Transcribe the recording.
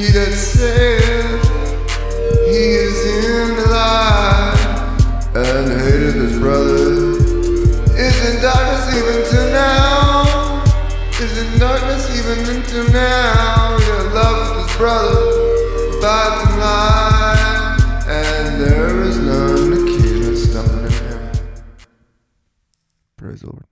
He that saith he is brother by the line, and there is none to keep it stopping him. Praise the Lord.